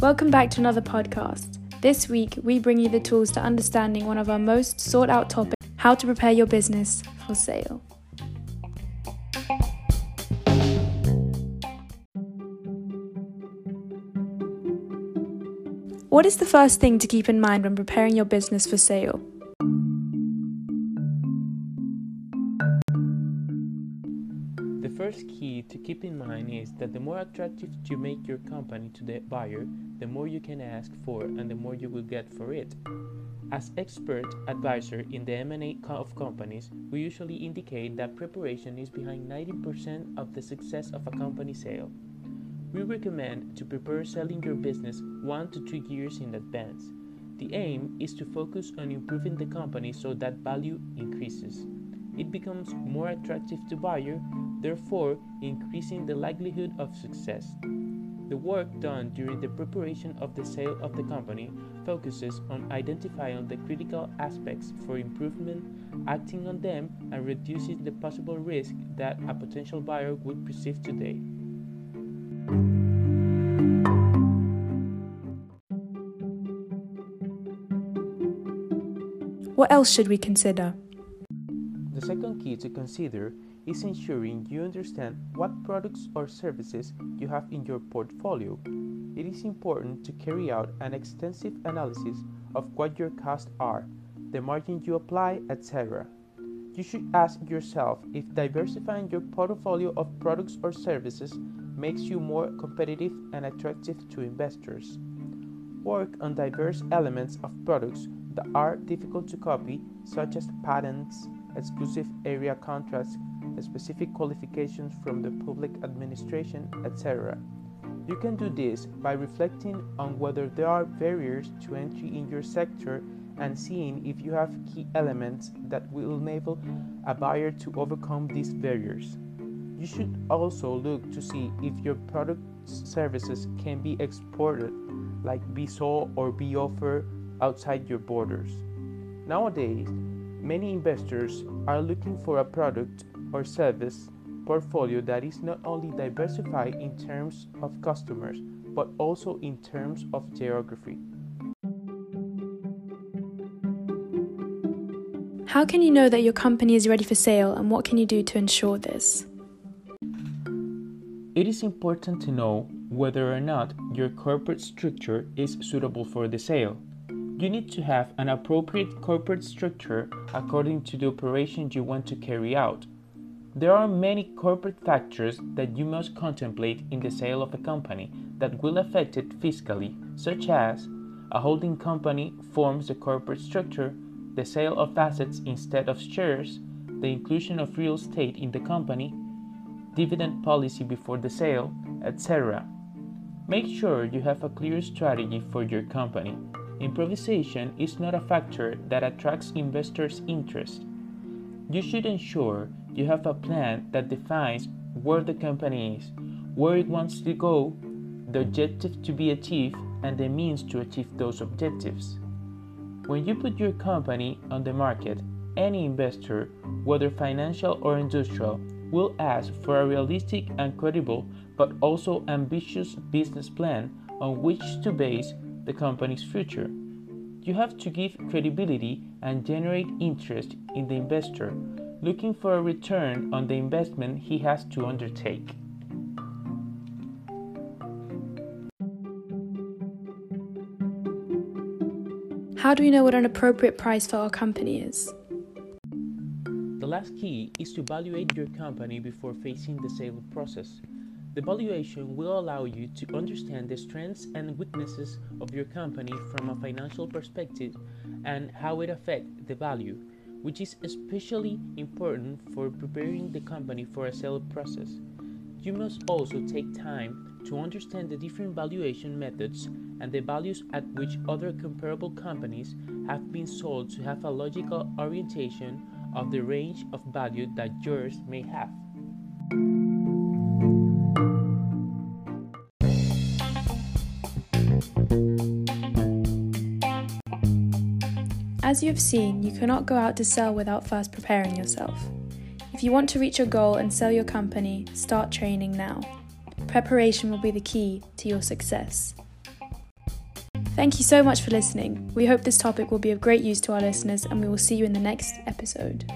Welcome back to another podcast. This week, we bring you the tools to understanding one of our most sought out topics how to prepare your business for sale. What is the first thing to keep in mind when preparing your business for sale? First key to keep in mind is that the more attractive you make your company to the buyer, the more you can ask for and the more you will get for it. As expert advisor in the M&A of companies, we usually indicate that preparation is behind 90% of the success of a company sale. We recommend to prepare selling your business 1 to 2 years in advance. The aim is to focus on improving the company so that value increases. It becomes more attractive to buyer, therefore increasing the likelihood of success. The work done during the preparation of the sale of the company focuses on identifying the critical aspects for improvement, acting on them, and reducing the possible risk that a potential buyer would perceive today. What else should we consider? The second key to consider is ensuring you understand what products or services you have in your portfolio. It is important to carry out an extensive analysis of what your costs are, the margin you apply, etc. You should ask yourself if diversifying your portfolio of products or services makes you more competitive and attractive to investors. Work on diverse elements of products that are difficult to copy, such as patents, exclusive area contracts, specific qualifications from the public administration, etc. You can do this by reflecting on whether there are barriers to entry in your sector and seeing if you have key elements that will enable a buyer to overcome these barriers. You should also look to see if your product services can be exported, like be sold or be offered outside your borders. Nowadays, many investors are looking for a product or service portfolio that is not only diversified in terms of customers but also in terms of geography. How can you know that your company is ready for sale and what can you do to ensure this? It is important to know whether or not your corporate structure is suitable for the sale. You need to have an appropriate corporate structure according to the operation you want to carry out. There are many corporate factors that you must contemplate in the sale of a company that will affect it fiscally, such as a holding company forms the corporate structure, the sale of assets instead of shares, the inclusion of real estate in the company, dividend policy before the sale, etc. Make sure you have a clear strategy for your company Improvisation is not a factor that attracts investors' interest. You should ensure you have a plan that defines where the company is, where it wants to go, the objective to be achieved, and the means to achieve those objectives. When you put your company on the market, any investor, whether financial or industrial, will ask for a realistic and credible but also ambitious business plan on which to base the company's future. You have to give credibility and generate interest in the investor, looking for a return on the investment he has to undertake. How do we know what an appropriate price for our company is? The last key is to evaluate your company before facing the sale process. The valuation will allow you to understand the strengths and weaknesses of your company from a financial perspective and how it affects the value, which is especially important for preparing the company for a sale process. You must also take time to understand the different valuation methods and the values at which other comparable companies have been sold to have a logical orientation of the range of value that yours may have. As you have seen, you cannot go out to sell without first preparing yourself. If you want to reach your goal and sell your company, start training now. preparation will be the key to your success. Thank you so much for listening. We hope this topic will be of great use to our listeners, and we will see you in the next episode.